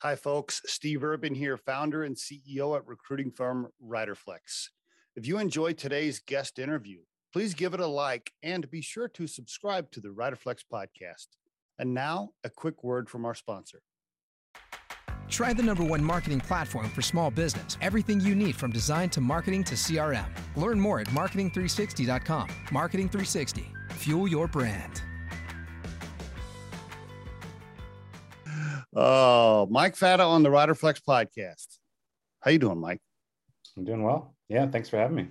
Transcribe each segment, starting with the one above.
Hi, folks. Steve Urban here, founder and CEO at recruiting firm Riderflex. If you enjoyed today's guest interview, please give it a like and be sure to subscribe to the Riderflex podcast. And now, a quick word from our sponsor. Try the number one marketing platform for small business. Everything you need from design to marketing to CRM. Learn more at marketing360.com. Marketing 360. Fuel your brand. Oh, Mike Fata on the Riderflex podcast. How you doing, Mike? I'm doing well. Yeah, thanks for having me.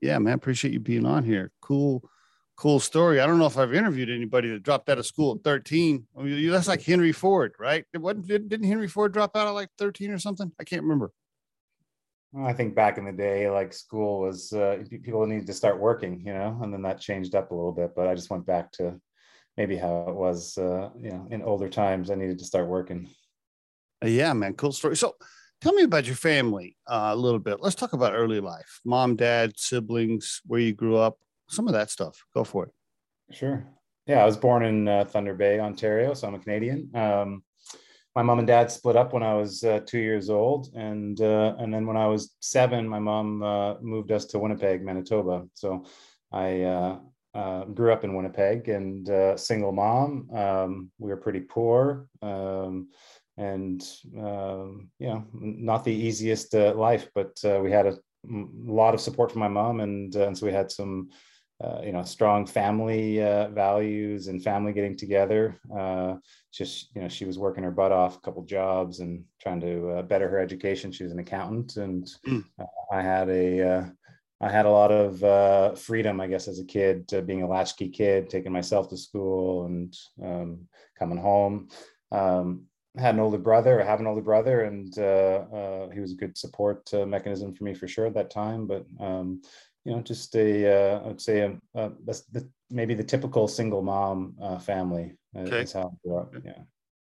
Yeah, man, appreciate you being on here. Cool, cool story. I don't know if I've interviewed anybody that dropped out of school at 13. I mean, that's like Henry Ford, right? It wasn't, didn't Henry Ford drop out at like 13 or something? I can't remember. I think back in the day, like school was uh, people needed to start working, you know, and then that changed up a little bit. But I just went back to maybe how it was, uh, you know, in older times. I needed to start working. Uh, yeah, man, cool story. So, tell me about your family uh, a little bit. Let's talk about early life, mom, dad, siblings, where you grew up, some of that stuff. Go for it. Sure. Yeah, I was born in uh, Thunder Bay, Ontario, so I'm a Canadian. Um, my mom and dad split up when I was uh, two years old, and uh, and then when I was seven, my mom uh, moved us to Winnipeg, Manitoba. So I uh, uh, grew up in Winnipeg and uh, single mom. Um, we were pretty poor, um, and um, you know, not the easiest life, but we had a, lot of support from my mom, and and so we had some uh, you know strong family uh, values and family getting together uh, just you know she was working her butt off a couple jobs and trying to uh, better her education she was an accountant and mm. i had a uh, I had a lot of freedom i guess as a kid being a latchkey kid taking myself to school and um, coming home um, had an older brother, I have an older brother, and uh, uh, he was a good support uh, mechanism for me for sure at that time. But um, you know, just a, uh, I would say, a, a, the, maybe the typical single mom uh, family okay. is how I grew up. Yeah.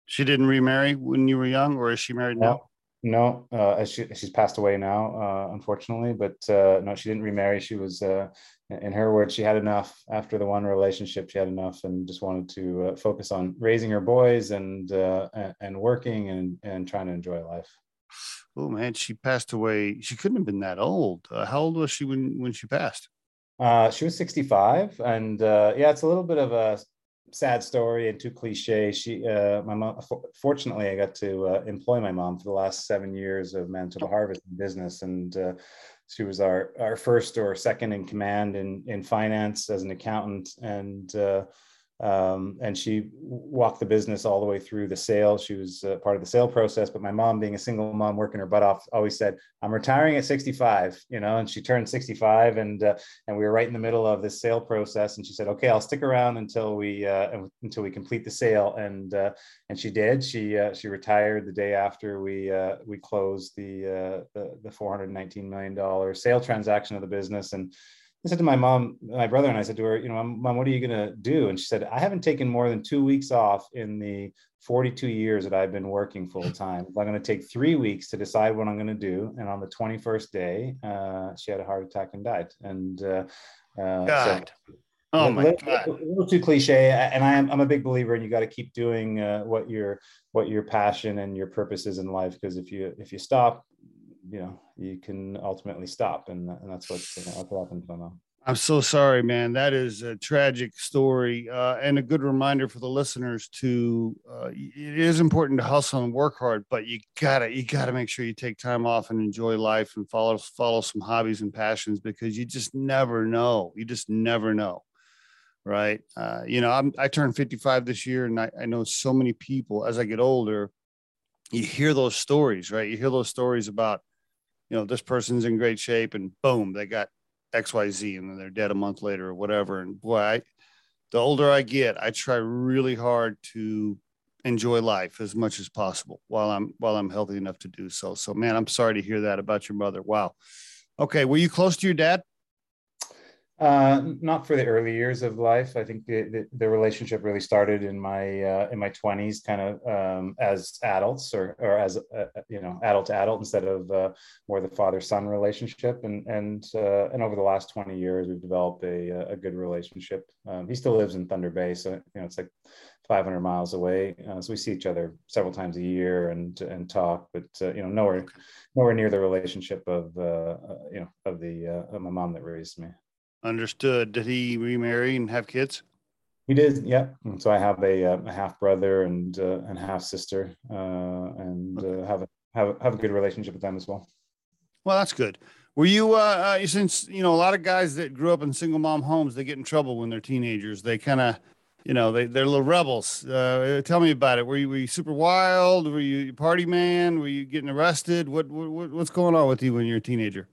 She didn't remarry when you were young, or is she married now? No, uh, she, she's passed away now, uh, unfortunately. But uh, no, she didn't remarry. She was, uh, in her words, she had enough after the one relationship. She had enough, and just wanted to uh, focus on raising her boys and uh, and working and and trying to enjoy life oh man, she passed away. She couldn't have been that old. Uh, how old was she when when she passed? Uh, she was 65, and uh, yeah, it's a little bit of a sad story and too cliche. She, uh, my mom. Fortunately, I got to uh, employ my mom for the last seven years of Manitoba Harvest business, and uh, she was our our first or second in command in in finance as an accountant, and uh, um, and she walked the business all the way through the sale. She was uh, part of the sale process. But my mom, being a single mom, working her butt off, always said, "I'm retiring at 65." You know, and she turned 65, and uh, and we were right in the middle of this sale process. And she said, "Okay, I'll stick around until we uh, until we complete the sale." And uh, and she did. She uh, she retired the day after we uh, we closed the, the the 419 million dollar sale transaction of the business and I said to my mom, my brother and I said to her, you know, mom, what are you going to do? And she said, I haven't taken more than two weeks off in the 42 years that I've been working full time. I'm going to take three weeks to decide what I'm going to do. And on the 21st day, uh, she had a heart attack and died. And uh, uh, God. So, Oh my little, God! A little too cliche, and I am I'm a big believer and you got to keep doing uh, what your what your passion and your purpose is in life. Because if you if you stop, you know you can ultimately stop and, and that's what, you know, happened to them i'm so sorry man. That is a tragic story uh, and a good reminder for the listeners to uh, it is important to hustle and work hard but you gotta you gotta make sure you take time off and enjoy life and follow follow some hobbies and passions because you just never know. You just never know right? Uh, you know I'm, i turned 55 this year and I, I know so many people as i get older you hear those stories right? You hear those stories about you know, this person's in great shape and boom, they got XYZ and then they're dead a month later or whatever. And boy, I, the older I get, I try really hard to enjoy life as much as possible while I'm while I'm healthy enough to do so. So man, I'm sorry to hear that about your mother. Wow. Okay, were you close to your dad? Uh, not for the early years of life. I think the, the, the relationship really started in my uh, in my twenties, kind of um, as adults or or as uh, you know adult to adult instead of uh, more the father son relationship. And and uh, and over the last twenty years, we've developed a a good relationship. Um, he still lives in Thunder Bay, so you know it's like 500 miles away. Uh, so we see each other several times a year and and talk, but you know nowhere nowhere near the relationship of you know of the of my mom that raised me. Understood. Did he remarry and have kids? He did. Yeah. And so I have a, uh, a half brother and uh, and half sister, uh, and uh, have a have have a good relationship with them as well. Well, that's good. Were you uh, uh, since you know a lot of guys that grew up in single mom homes, they get in trouble when they're teenagers. They kind of you know they they're little rebels. Uh, tell me about it. Were you were you super wild? Were you party man? Were you getting arrested? What, what what's going on with you when you're a teenager?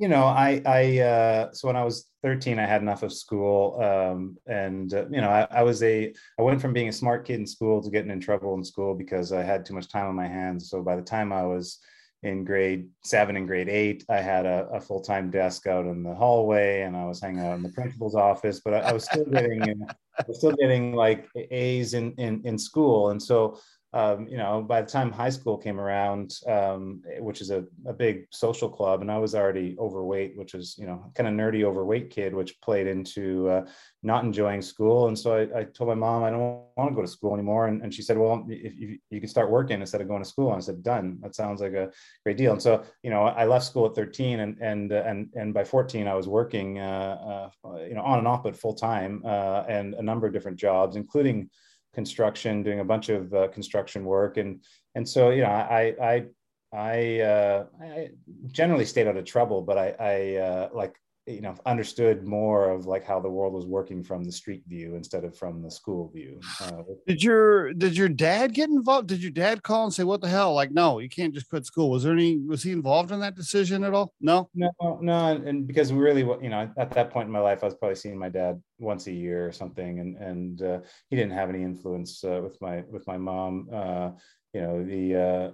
You know, I, I, uh, so when I was 13, I had enough of school. Um, and, uh, you know, I, I, was a, I went from being a smart kid in school to getting in trouble in school because I had too much time on my hands. So by the time I was in grade seven and grade eight, I had a, a full time desk out in the hallway and I was hanging out in the principal's office, but I, I was still getting, I was still getting like A's in, in, in school. And so um, you know, by the time high school came around, um, which is a, a big social club, and I was already overweight, which was, you know, kind of nerdy overweight kid, which played into uh, not enjoying school. And so I, I, told my mom, I don't want to go to school anymore. And, and she said, well, if you, you can start working instead of going to school. And I said, done. That sounds like a great deal. And so, you know, I left school at 13 and, and, uh, and, and by 14, I was working, uh, uh, you know, on and off, but full time uh, and a number of different jobs, including construction, doing a bunch of uh, construction work, and and so you know I I I, uh, I generally stayed out of trouble, but I I uh, like you know understood more of like how the world was working from the street view instead of from the school view uh, did your did your dad get involved? Did your dad call and say what the hell? Like no you can't just quit school. Was there any was he involved in that decision at all? No? No no and because we really you know at that point in my life i was probably seeing my dad once a year or something and and uh, he didn't have any influence uh, with my with my mom uh, you know the uh,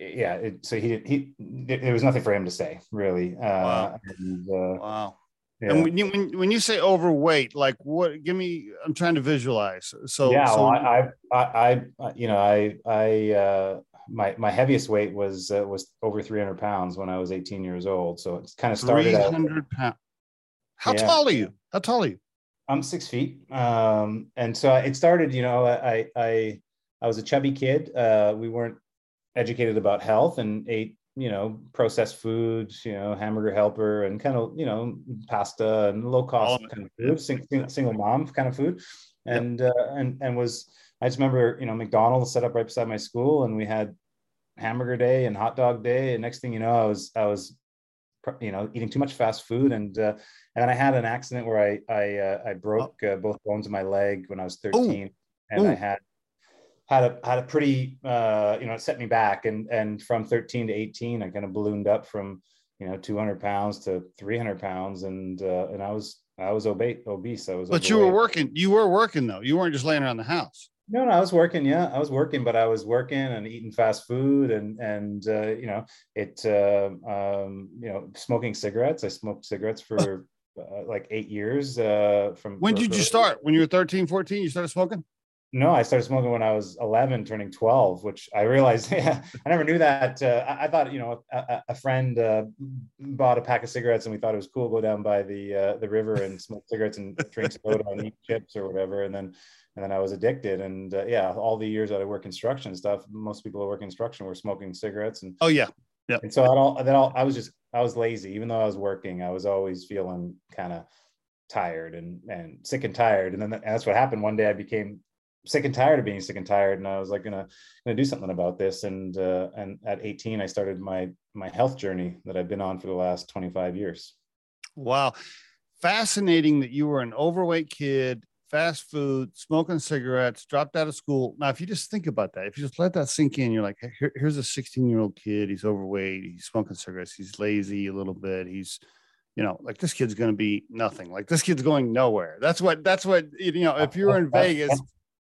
yeah, it, so he he there was nothing for him to say really. Uh, wow. And, uh, wow. Yeah. And when you when, when you say overweight, like what? Give me. I'm trying to visualize. So yeah, so, well, I, I I you know I I uh, my my heaviest weight was uh, was over 300 pounds when I was 18 years old. So it's kind of started 300 pounds. How yeah. tall are you? How tall are you? I'm six feet. Um, and so it started. You know, I I I was a chubby kid. Uh, we weren't educated about health and ate you know processed foods you know hamburger helper and kind of you know pasta and low cost kind of food single, single mom kind of food and yep. uh, and and was i just remember you know mcdonald's set up right beside my school and we had hamburger day and hot dog day and next thing you know i was i was you know eating too much fast food and uh, and i had an accident where i i uh, i broke oh. uh, both bones of my leg when i was 13 Ooh. and Ooh. i had had a had a pretty uh, you know it set me back and and from 13 to 18 I kind of ballooned up from you know 200 pounds to 300 pounds and uh, and I was I was obese obese I was but overweight. you were working you were working though you weren't just laying around the house no, no, I was working. Yeah, I was working, but I was working and eating fast food, and and uh, you know, it, uh, um, you know, smoking cigarettes. I smoked cigarettes for uh, like eight years. Uh, from when did you start? When you were 13, 14, you started smoking? No, I started smoking when I was 11, turning 12, which I realized, yeah, I never knew that. Uh, I, I, thought, you know, a, a friend uh, bought a pack of cigarettes and we thought it was cool go down by the uh, the river and smoke cigarettes and drink soda and eat chips or whatever. And then and then I was addicted. And uh, yeah, all the years that I work construction stuff, most people who work construction were smoking cigarettes. And oh yeah, yeah. And so I don't. Then I was just I was lazy, even though I was working. I was always feeling kind of tired and and sick and tired. And then that's what happened. One day I became sick and tired of being sick and tired and i was like gonna gonna do something about this and uh, and at 18 i started my my health journey that i've been on for the last 25 years wow fascinating that you were an overweight kid fast food smoking cigarettes dropped out of school now if you just think about that if you just let that sink in you're like Here, here's a 16 year old kid he's overweight he's smoking cigarettes he's lazy a little bit he's you know, like this kid's going to be nothing. Like this kid's going nowhere. That's what. That's what. You know, if you're in Vegas,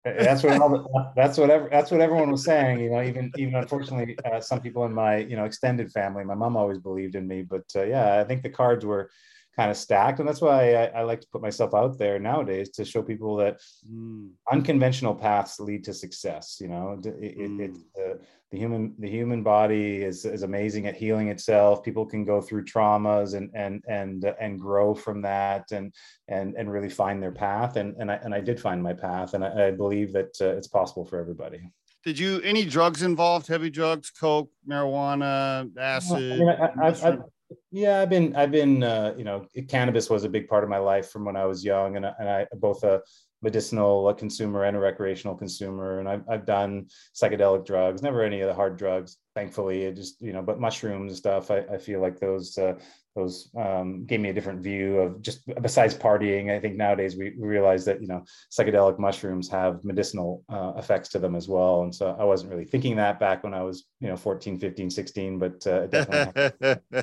that's what the, that's what ever, that's what everyone was saying. You know, even even unfortunately, uh, some people in my you know extended family, my mom always believed in me. But uh, yeah, I think the cards were kind of stacked. And that's why I, I, like to put myself out there nowadays to show people that mm. unconventional paths lead to success. You know, it, mm. it, uh, the human the human body is, is amazing at healing itself. People can go through traumas and and and and grow from that and and and really find their path. And and I and I did find my path, and I, I believe that uh, it's possible for everybody did you any drugs involved? Heavy drugs, coke, marijuana, acid? I I, I've, I've, yeah, I've been, I've been, uh, you know, cannabis was a big part of my life from when I was young, and and I both a medicinal consumer and a recreational consumer, and I've I've done psychedelic drugs, never any of the hard drugs, thankfully. It just you know, but mushrooms and stuff, I, I feel like those uh, those um, gave me a different view of just besides partying i think nowadays we, realize that you know psychedelic mushrooms have medicinal uh, effects to them as well. And so i wasn't really thinking that back when i was you know 14 15 16 but uh, definitely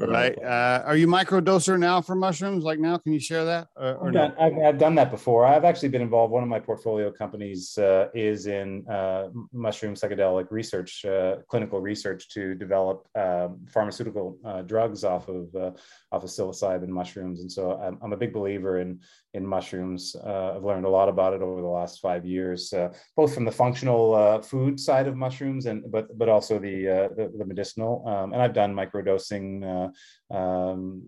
right. uh, are you microdoser now for mushrooms like now? Can you share that or, or I've, done, no? I've, I've, done that before. I've actually been involved one of my portfolio companies uh, is in uh, mushroom psychedelic research uh, clinical research to develop um, pharmaceutical drugs drugs off of uh, off of psilocybin mushrooms, and so I'm, I'm a big believer in in mushrooms. Uh, I've learned a lot about it over the last five years, uh, both from the functional uh, food side of mushrooms and but but also the uh, the, the, medicinal. Um, and I've done microdosing uh, um,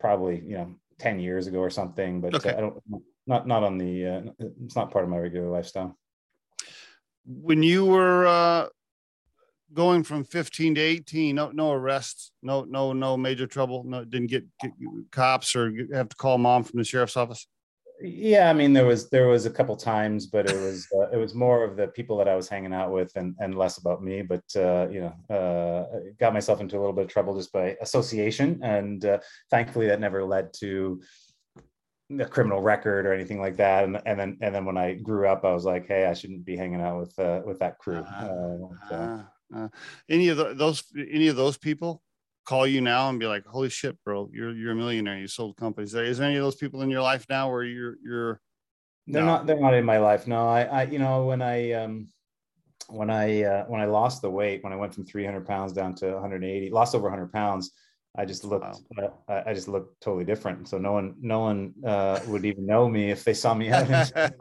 probably you know ten years ago or something, but okay. I don't not not on the it's not part of my regular lifestyle when you were uh, going from 15 to 18 no no arrests no no no major trouble no didn't get, get cops or have to call mom from the sheriff's office? Yeah i mean there was there was a couple times but it was uh, it was more of the people that i was hanging out with and and less about me but uh, you know uh, got myself into a little bit of trouble just by association and uh, thankfully that never led to a criminal record or anything like that. And, and then and then when i grew up i was like hey i shouldn't be hanging out with uh, with that crew. Uh, so. Uh, any of the, those any of those people call you now and be like, "Holy shit, bro, you're you're a millionaire. You sold companies." Is there any of those people in your life now where you're you're? They're no. not. They're not in my life. No, I, I, you know, when I um, when I uh, when I lost the weight, when I went from 300 pounds down to 180, lost over 100 pounds. I just looked, wow. uh, I just looked totally different. So no one, no one uh, would even know me if they saw me out. it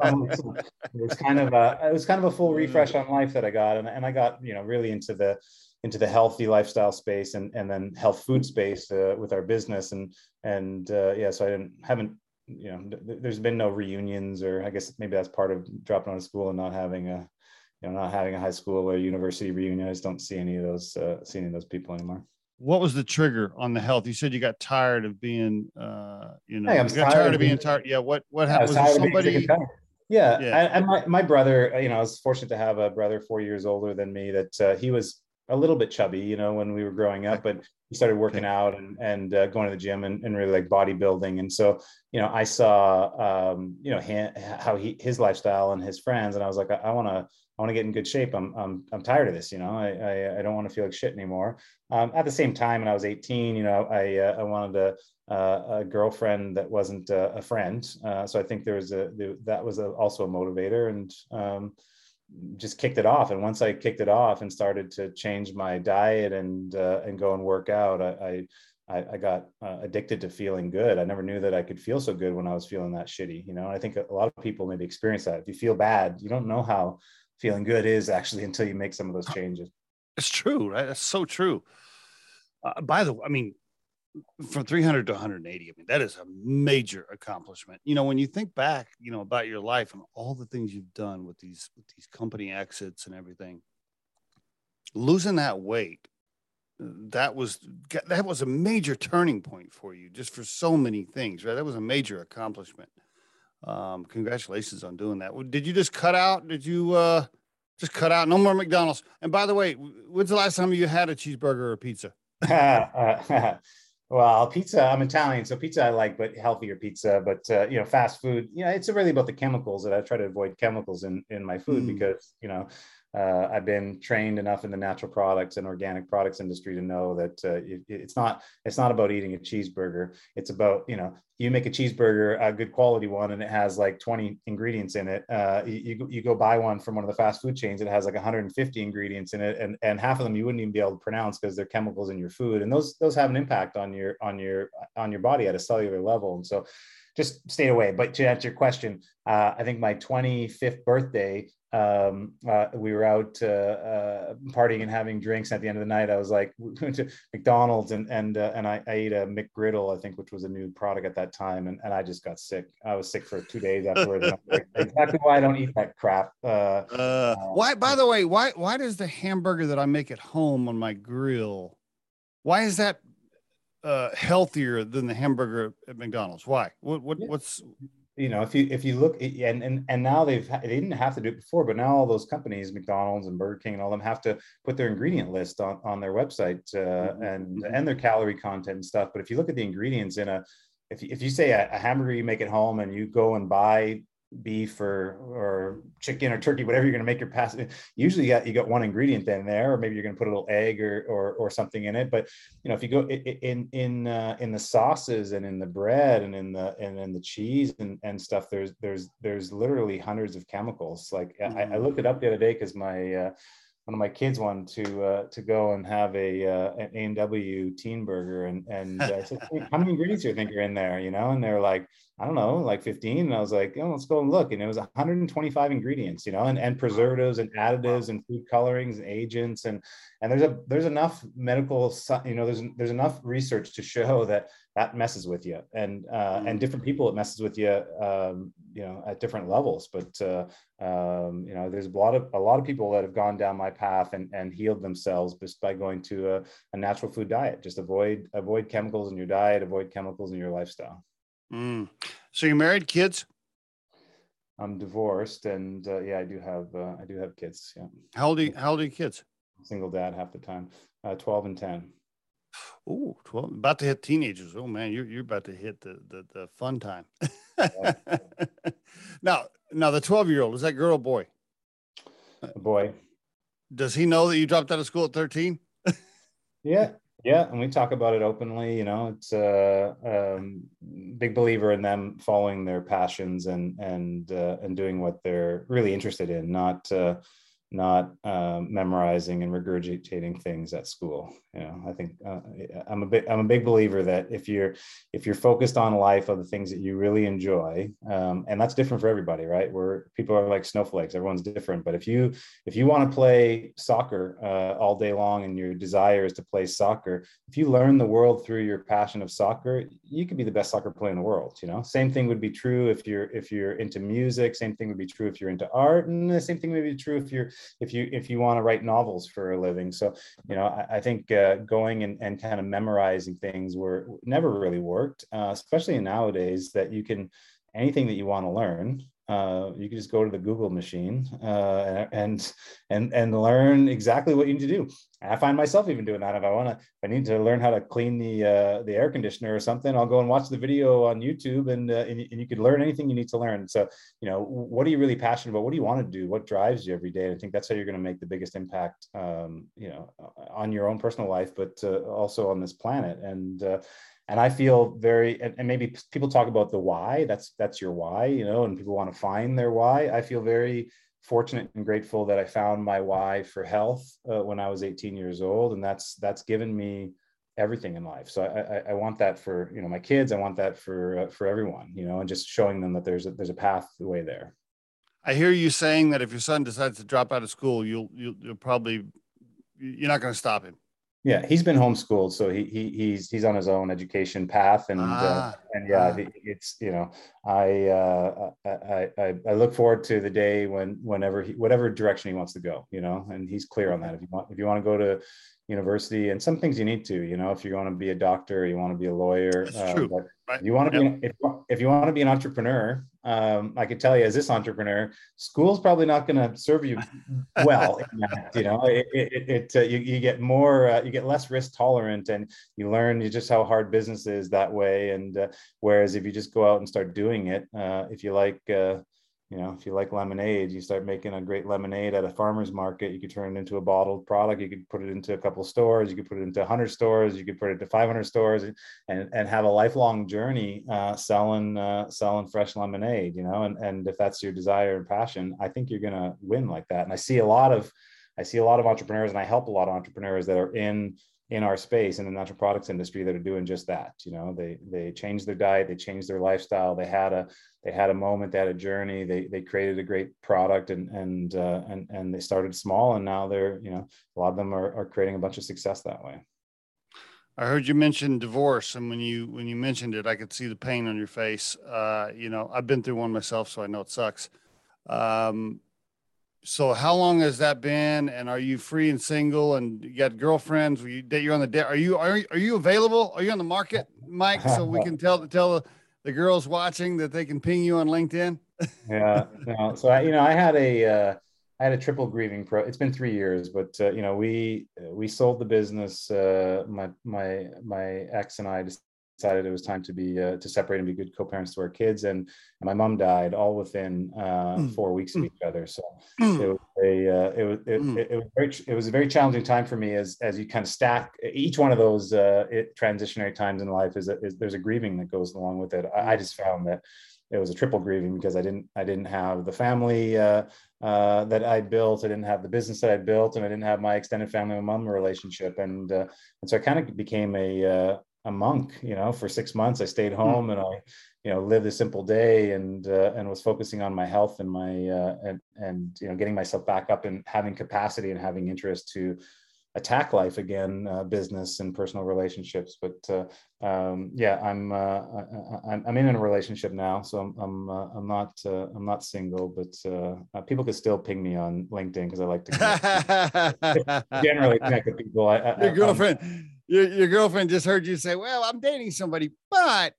was kind of a, it was kind of a full refresh on life that I got, and, and I got, you know, really into the, into the healthy lifestyle space and and then health food space uh, with our business, and and uh, yeah, so I didn't haven't, you know, th- there's been no reunions, or I guess maybe that's part of dropping out of school and not having a, you know, not having a high school or university reunion. I just don't see any of those, uh, see any of those people anymore what was the trigger on the health? You said you got tired of being, uh, you know, hey, I'm tired, tired, of being tired. Yeah. What, what happened? was somebody? Yeah. yeah. And, and, my, my brother, uh, you know, I was fortunate to have a brother four years older than me that uh, he was a little bit chubby, you know, when we were growing up, but he started working out and, and uh, going to the gym and, and really like bodybuilding. And so, you know, I saw, um, you know, how he, his lifestyle and his friends. And I was like, I, I want to, I want to get in good shape. I'm, I'm, I'm tired of this. You know, I, I, I don't want to feel like shit anymore. Um, at the same time, when I was 18, you know, I, uh, I wanted a, uh, a girlfriend that wasn't uh, a friend. Uh, so I think there was a, that was a, also a motivator and um, just kicked it off. And once I kicked it off and started to change my diet and, uh, and go and work out, I, I, I got addicted to feeling good. I never knew that I could feel so good when I was feeling that shitty. You know, I think a lot of people maybe experience that. If you feel bad, you don't know how feeling good is actually until you make some of those changes. It's true, right? That's so true. Uh, by the way, I mean, from 300 to 180, I mean, that is a major accomplishment. You know, when you think back, you know, about your life and all the things you've done with these, with these company exits and everything, losing that weight, that was, that was a major turning point for you just for so many things, right? That was a major accomplishment um, congratulations on doing that. Did you just cut out? Did you uh, just cut out? No more McDonald's. And by the way, when's the last time you had a cheeseburger or a pizza? well, pizza. I'm Italian, so pizza I like, but healthier pizza. But uh, you know, fast food. You know, it's really about the chemicals that I try to avoid chemicals in in my food mm. because you know uh, I've been trained enough in the natural products and organic products industry to know that uh, it, it's not it's not about eating a cheeseburger. It's about you know you make a cheeseburger, a good quality one, and it has like 20 ingredients in it. Uh, you you go buy one from one of the fast food chains, it has like 150 ingredients in it, and and half of them you wouldn't even be able to pronounce because they're chemicals in your food, and those those have an impact on your on your on your body at a cellular level, and so just stay away. But to answer your question, uh, I think my 25th birthday, um, uh, we were out uh, uh, partying and having drinks. At the end of the night, I was like, we went to McDonald's and and uh, and I, I, ate a McGriddle, I think, which was a new product at that time, and, and I just got sick. I was sick for two days afterwards. exactly why I don't eat that crap. Uh, why? By the way, why why does the hamburger that I make at home on my grill, why is that uh, healthier than the hamburger at McDonald's? Why? What what yeah. what's you know if you if you look and and and now they've they didn't have to do it before but now all those companies mcdonald's and burger king and all them have to put their ingredient list on on their website uh, mm-hmm. and mm-hmm. and their calorie content and stuff but if you look at the ingredients in a if, if you say a, a hamburger you make at home and you go and buy beef or or chicken or turkey, whatever you're going to make your pasta. Usually, you got you got one ingredient in there, or maybe you're going to put a little egg or or, or something in it. But you know, if you go in in uh, in the sauces and in the bread and in the and in the cheese and, and stuff, there's there's there's literally hundreds of chemicals. Like mm-hmm. I, I, looked it up the other day because my uh, one of my kids wanted to uh, to go and have a uh, an A and W teen burger, and and uh, said, how many ingredients do you think are in there? You know, and they're like, I don't know, like 15. And I was like, oh, let's go and look, and it was 125 ingredients, you know, and and preservatives and additives and food colorings and agents, and and there's a there's enough medical, you know, there's there's enough research to show that that messes with you and uh, and mm. different people it messes with you um, you know at different levels but uh, um, you know there's a lot of a lot of people that have gone down my path and, and healed themselves just by going to a, a natural food diet just avoid avoid chemicals in your diet avoid chemicals in your lifestyle mm. so you married kids i'm divorced and uh, yeah i do have uh, i do have kids yeah how old are you, how old are your kids single dad half the time uh, 12 and 10 Oh, 12, about to hit teenagers. Oh man, you're you're about to hit the the, the fun time. now, now the 12 year old is that girl or boy? A boy. Does he know that you dropped out of school at 13? yeah, yeah, and we talk about it openly. You know, it's a uh, um, big believer in them following their passions and and uh, and doing what they're really interested in, not. Uh, not uh, memorizing and regurgitating things at school. You know, I think uh, I'm a big I'm a big believer that if you're if you're focused on life of the things that you really enjoy, um, and that's different for everybody, right? Where people are like snowflakes, everyone's different. But if you if you want to play soccer uh, all day long and your desire is to play soccer, if you learn the world through your passion of soccer, you could be the best soccer player in the world. You know, same thing would be true if you're if you're into music. Same thing would be true if you're into art, and the same thing would be true if you're if you if you want to write novels for a living. So you know, I, I think uh, going and, and kind of memorizing things were never really worked, uh, especially nowadays that you can anything that you want to learn uh, you can just go to the Google machine uh, and and and learn exactly what you need to do. I find myself even doing that. If I want to, if I need to learn how to clean the uh, the air conditioner or something, I'll go and watch the video on YouTube, and, uh, and and you can learn anything you need to learn. So you know, what are you really passionate about? What do you want to do? What drives you every day? And I think that's how you're going to make the biggest impact, um, you know, on your own personal life, but uh, also on this planet. And uh, and i feel very and, and, maybe people talk about the why that's that's your why you know and people want to find their why. I feel very fortunate and grateful that i found my why for health uh, when i was 18 years old and that's that's given me everything in life. So I, I, I want that for you know my kids i want that for uh, for everyone you know and just showing them that there's a there's a pathway there. I hear you saying that if your son decides to drop out of school you'll you'll, you'll probably you're not going to stop him yeah, he's been homeschooled, so he, he he's he's on his own education path, and uh, ah, uh, and yeah, ah. it's you know I, uh, I I I look forward to the day when whenever he whatever direction he wants to go, you know, and he's clear on that. If you want if you want to go to university and some things you need to you know if you want to be a doctor you want to be a lawyer That's uh, true. Right. you want to yep. be if, if you want to be an entrepreneur um, i can tell you as this entrepreneur school's probably not going to serve you well that, you know it, it, it uh, you, you get more uh, you get less risk tolerant and you learn just how hard business is that way and uh, whereas if you just go out and start doing it uh, if you like uh, you know, if you like lemonade, you start making a great lemonade at a farmer's market. You could turn it into a bottled product. You could put it into a couple stores. You could put it into 100 stores. You could put it to 500 stores, and and have a lifelong journey uh, selling uh, selling fresh lemonade. You know, and and if that's your desire and passion, I think you're gonna win like that. And I see a lot of I see a lot of entrepreneurs, and I help a lot of entrepreneurs that are in in our space in the natural products industry that are doing just that you know they they changed their diet they changed their lifestyle they had a they had a moment they had a journey they they created a great product and and uh, and and they started small and now they're you know a lot of them are, are creating a bunch of success that way I heard you mention divorce, and when you when you mentioned it, I could see the pain on your face. Uh, you know, I've been through one myself, so I know it sucks. Um, so how long has that been? And are you free and single? And you got girlfriends? You, that you're on the date? Are you are are you available? Are you on the market, Mike? So we can tell tell the, the girls watching that they can ping you on LinkedIn. yeah. No. So I, you know, I had a uh, I had a triple grieving pro. It's been three years, but uh, you know, we we sold the business. Uh, my my my ex and I decided it was time to be uh, to separate and be good co-parents to our kids and, and my mom died all within uh, mm. four weeks of mm. each other so mm. it was a uh, it was it, it, it, was very it was a very challenging time for me as as you kind of stack each one of those uh, it, transitionary times in life is, a, is there's a grieving that goes along with it I, I, just found that it was a triple grieving because I didn't I didn't have the family uh, uh, that I built. I didn't have the business that I built, and I didn't have my extended family and mom relationship. And uh, and so I kind of became a uh, a monk you know for six months. I stayed hmm. home and i you know lived a simple day and uh, and was focusing on my health and my uh, and and you know getting myself back up and having capacity and having interest to attack life again uh, business and personal relationships. But uh, um, yeah i'm uh, I, i'm in a relationship now so i'm i'm, uh, I'm not uh, i'm not single but uh, people could still ping me on linkedin because i like to generally connect with people. I, I, your girlfriend I'm, your, your girlfriend just heard you say, "Well, I'm dating somebody," but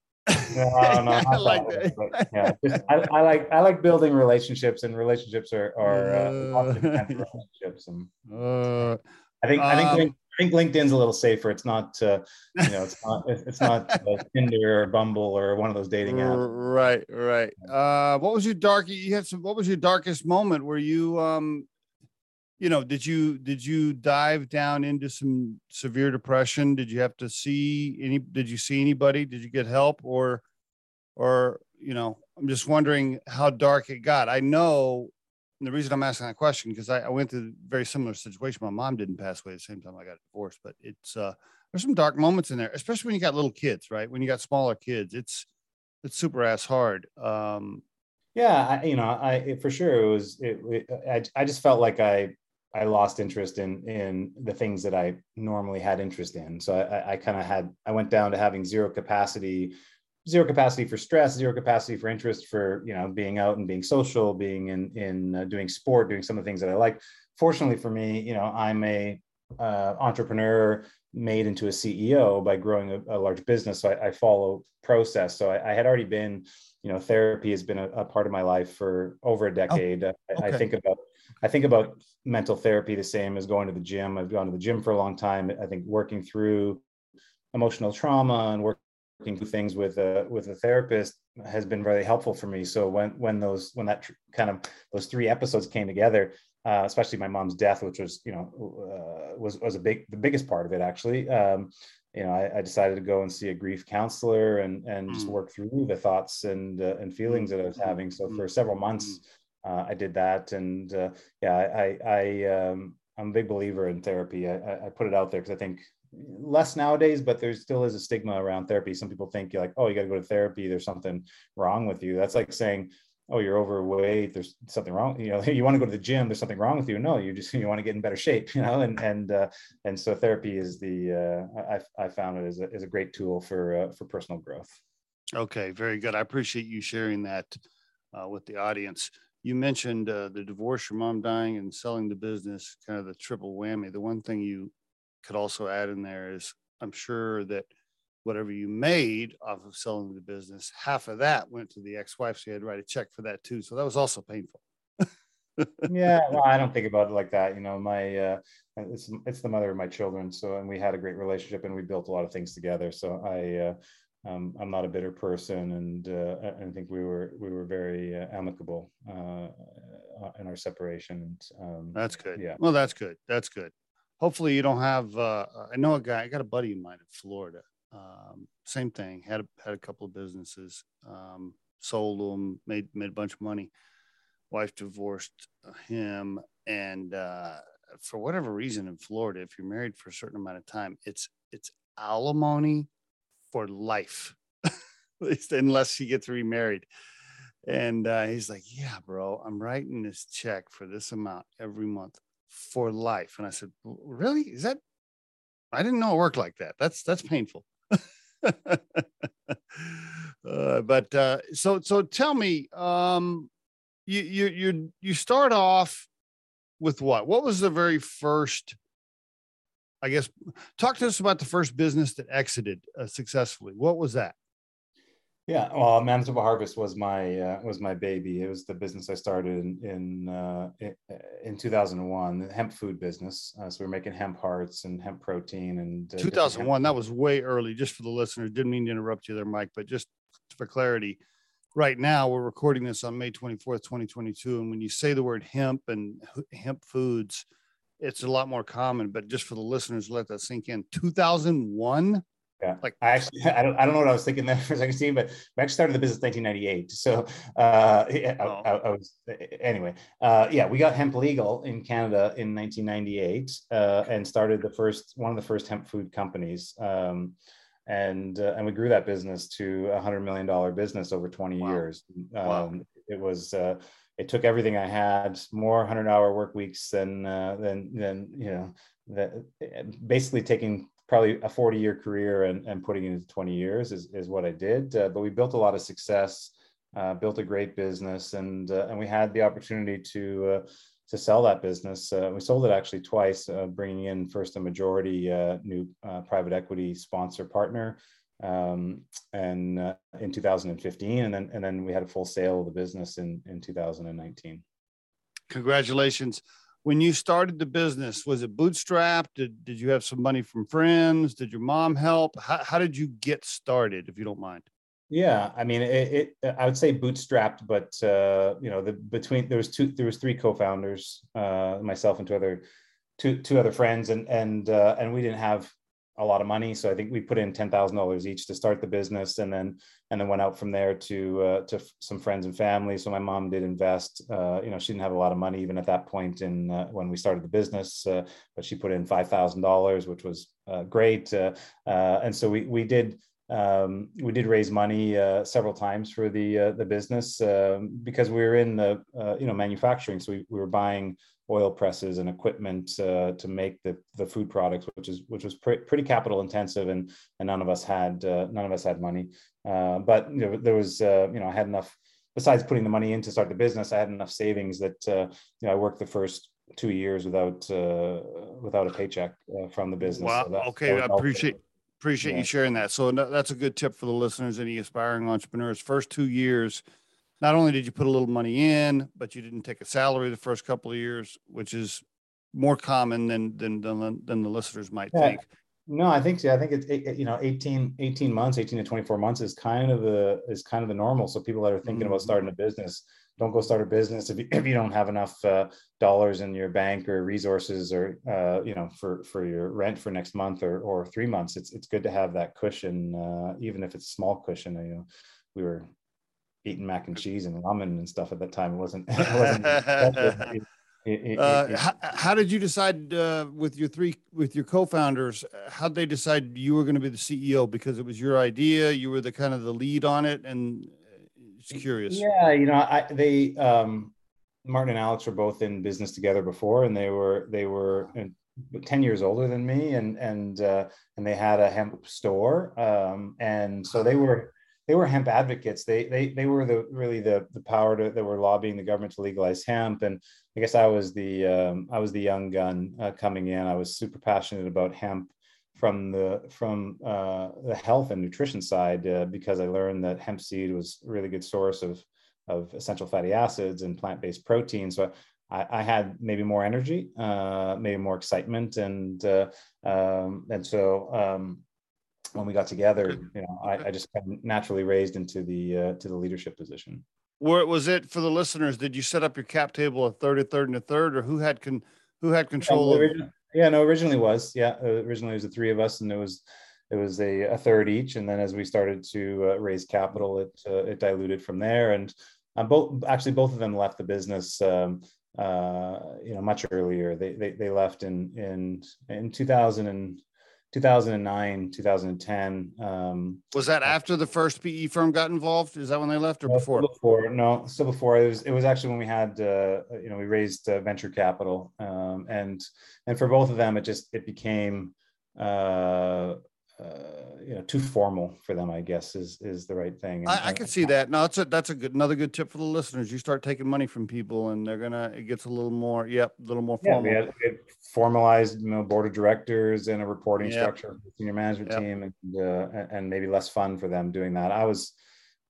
no, no, I like that. But, yeah, just, I, I, like I like building relationships, and relationships are are uh, relationships. And uh, I think I think um, I think LinkedIn's a little safer. It's not uh, you know it's not it's not uh, Tinder or Bumble or one of those dating apps. Right, right. Uh, what was your dark? You had some. What was your darkest moment? Where you um you know did you did you dive down into some severe depression? Did you have to see any did you see anybody? Did you get help? Or or you know i'm just wondering how dark it got. I know the reason i'm asking that question because I, I, went through a very similar situation. My mom didn't pass away the same time i got divorced but it's uh there's some dark moments in there especially when you got little kids right? When you got smaller kids it's it's super ass hard um. Yeah I, you know i for sure it was it, it I, I just felt like i I lost interest in in the things that I normally had interest in. So I, I kind of had I went down to having zero capacity, zero capacity for stress, zero capacity for interest for you know being out and being social, being in in uh, doing sport, doing some of the things that I like. Fortunately for me, you know, I'm a uh, entrepreneur made into a CEO by growing a, a large business. So I, I follow process. So I, I, had already been, you know, therapy has been a, a part of my life for over a oh, decade. Oh, okay. I, I think about I think about mental therapy the same as going to the gym. I've gone to the gym for a long time. I think working through emotional trauma and working through things with a with a therapist has been very helpful for me. So when when those when that tr- kind of those three episodes came together, uh, especially my mom's death, which was you know uh, was was a big the biggest part of it actually. Um, you know, I, I, decided to go and see a grief counselor and and mm. just work through the thoughts and uh, and feelings that I was mm. having. So for several months, mm uh, I did that, and uh, yeah, I, I um, I'm a big believer in therapy. I, I put it out there because I think less nowadays, but there still is a stigma around therapy. Some people think you're like, oh, you got to go to therapy. There's something wrong with you. That's like saying, oh, you're overweight. There's something wrong. You know, you want to go to the gym. There's something wrong with you. No, you just you want to get in better shape. You know, and and uh, and so therapy is the uh, I I found it as a, as a great tool for uh, for personal growth. Okay, very good. I appreciate you sharing that uh, with the audience you mentioned uh, the divorce, your mom dying, and selling the business, kind of the triple whammy. The one thing you could also add in there is I'm sure that whatever you made off of selling the business, half of that went to the ex-wife. So you had to write a check for that too. So that was also painful. yeah, well, I don't think about it like that. You know, my uh, it's it's the mother of my children. So and we had a great relationship and we built a lot of things together. So I uh, um, I'm not a bitter person, and uh, I think we were we were very uh, amicable uh, in our separation. Um, that's good. Yeah. Well, that's good. That's good. Hopefully, you don't have. Uh, I know a guy. I got a buddy of mine in Florida. Um, same thing. Had a, had a couple of businesses. Um, sold them. Made made a bunch of money. Wife divorced him, and uh, for whatever reason in Florida, if you're married for a certain amount of time, it's it's alimony for life, at least unless she gets remarried. And uh, he's like, "Yeah, bro, I'm writing this check for this amount every month for life." And I said, "Really? Is that? I didn't know it worked like that. That's that's painful." uh, but uh, so so tell me, um, you you you you start off with what? What was the very first I guess talk to us about the first business that exited uh, successfully. What was that? Yeah, well, Manitoba Harvest was my uh, was my baby. It was the business I started in in uh, in 2001, the hemp food business. Uh, so we are making hemp hearts and hemp protein and uh, 2001. That was way early. Just for the listeners, didn't mean to interrupt you there, Mike, but just for clarity, right now we're recording this on May 24th, 2022, and when you say the word hemp and hemp foods, it's a lot more common, but just for the listeners, let that sink in. 2001. Yeah, like I actually, I don't, I don't know what I was thinking there for a second, Steve, but we actually started the business 1998. So, uh, yeah, oh. I, I, was anyway. Uh, yeah, we got hemp legal in Canada in 1998 uh, and started the first one of the first hemp food companies. Um, and uh, and we grew that business to a hundred million dollar business over 20 wow. years. Um, wow. It was uh, it took everything I had, more hundred hour work weeks than uh, than than you know that basically taking probably a 40 year career and, and putting it into 20 years is, is what I did. Uh, but we built a lot of success, uh, built a great business, and uh, and we had the opportunity to uh, to sell that business. Uh, we sold it actually twice, bringing in first a majority new private equity sponsor partner um, and uh, in 2015, and then and then we had a full sale of the business in in 2019. Congratulations! When you started the business, was it bootstrapped? Did did you have some money from friends? Did your mom help? How how did you get started, if you don't mind? Yeah, I mean, it, it I would say bootstrapped, but uh, you know, the between there was two, there was three co-founders, uh, myself and two other, two two other friends, and and uh, and we didn't have a lot of money. So I think we put in ten thousand dollars each to start the business, and then and then went out from there to uh, to some friends and family. So my mom did invest. Uh, you know, she didn't have a lot of money even at that point in uh, when we started the business, uh, but she put in five thousand dollars, which was uh, great. Uh, and so we we did. Um, we did raise money several times for the the business um, because we were in the you know manufacturing, so we, we were buying oil presses and equipment uh, to make the, the food products, which is which was pre- pretty capital intensive, and and none of us had uh, none of us had money. Uh, but you know, there was uh, you know I had enough. Besides putting the money in to start the business, I had enough savings that uh, you know I worked the first two years without uh, without a paycheck from the business. Wow. So that, okay, that I appreciate. Appreciate yeah. you sharing that. So that's a good tip for the listeners, any aspiring entrepreneurs. First two years, not only did you put a little money in, but you didn't take a salary the first couple of years, which is more common than than than, than the listeners might yeah. think. No, I think so. I think it's you know 18, 18 months, 18 to 24 months is kind of the is kind of the normal. So people that are thinking mm-hmm. about starting a business, don't go start a business if you, if you don't have enough uh, dollars in your bank or resources or uh, you know for for your rent for next month or or three months. It's it's good to have that cushion, uh, even if it's a small cushion. You know, we were eating mac and cheese and ramen and stuff at that time. It wasn't. It wasn't it, it, uh, how, how, did you decide uh, with your three with your co-founders? How did they decide you were going to be the CEO? Because it was your idea. You were the kind of the lead on it, and just curious. Yeah, you know, I, they um, Martin and Alex were both in business together before, and they were they were. 10 years older than me and and uh, and they had a hemp store um, and so they were they were hemp advocates. They they they were the really the the power to, that were lobbying the government to legalize hemp. And I guess I was the um, I was the young gun uh, coming in. I was super passionate about hemp from the from uh, the health and nutrition side uh, because I learned that hemp seed was a really good source of of essential fatty acids and plant based protein. So I, I, had maybe more energy, uh, maybe more excitement, and uh, um, and so. Um, when we got together, you know, I, I just naturally raised into the uh, to the leadership position. Where was it for the listeners? Did you set up your cap table a third, a third, and a third, or who had con who had control? Yeah, yeah no, originally was yeah, uh, originally it was the three of us, and it was it was a, a third each, and then as we started to uh, raise capital, it uh, it diluted from there, and um, both actually both of them left the business. Um, uh, you know, much earlier. They, they they left in in in 2000 and 2009, 2010. Um, was that after the first PE firm got involved? Is that when they left or before? Before, no, so before. It was it was actually when we had uh, you know we raised uh, venture capital, um, and and for both of them, it just it became uh, uh, too formal for them i guess is is the right thing and, i, I can see that no that's a that's a good another good tip for the listeners you start taking money from people and they're gonna it gets a little more yep a little more formal yeah, had, formalized you know board of directors and a reporting yep. structure for senior management yep. team and uh, and maybe less fun for them doing that i was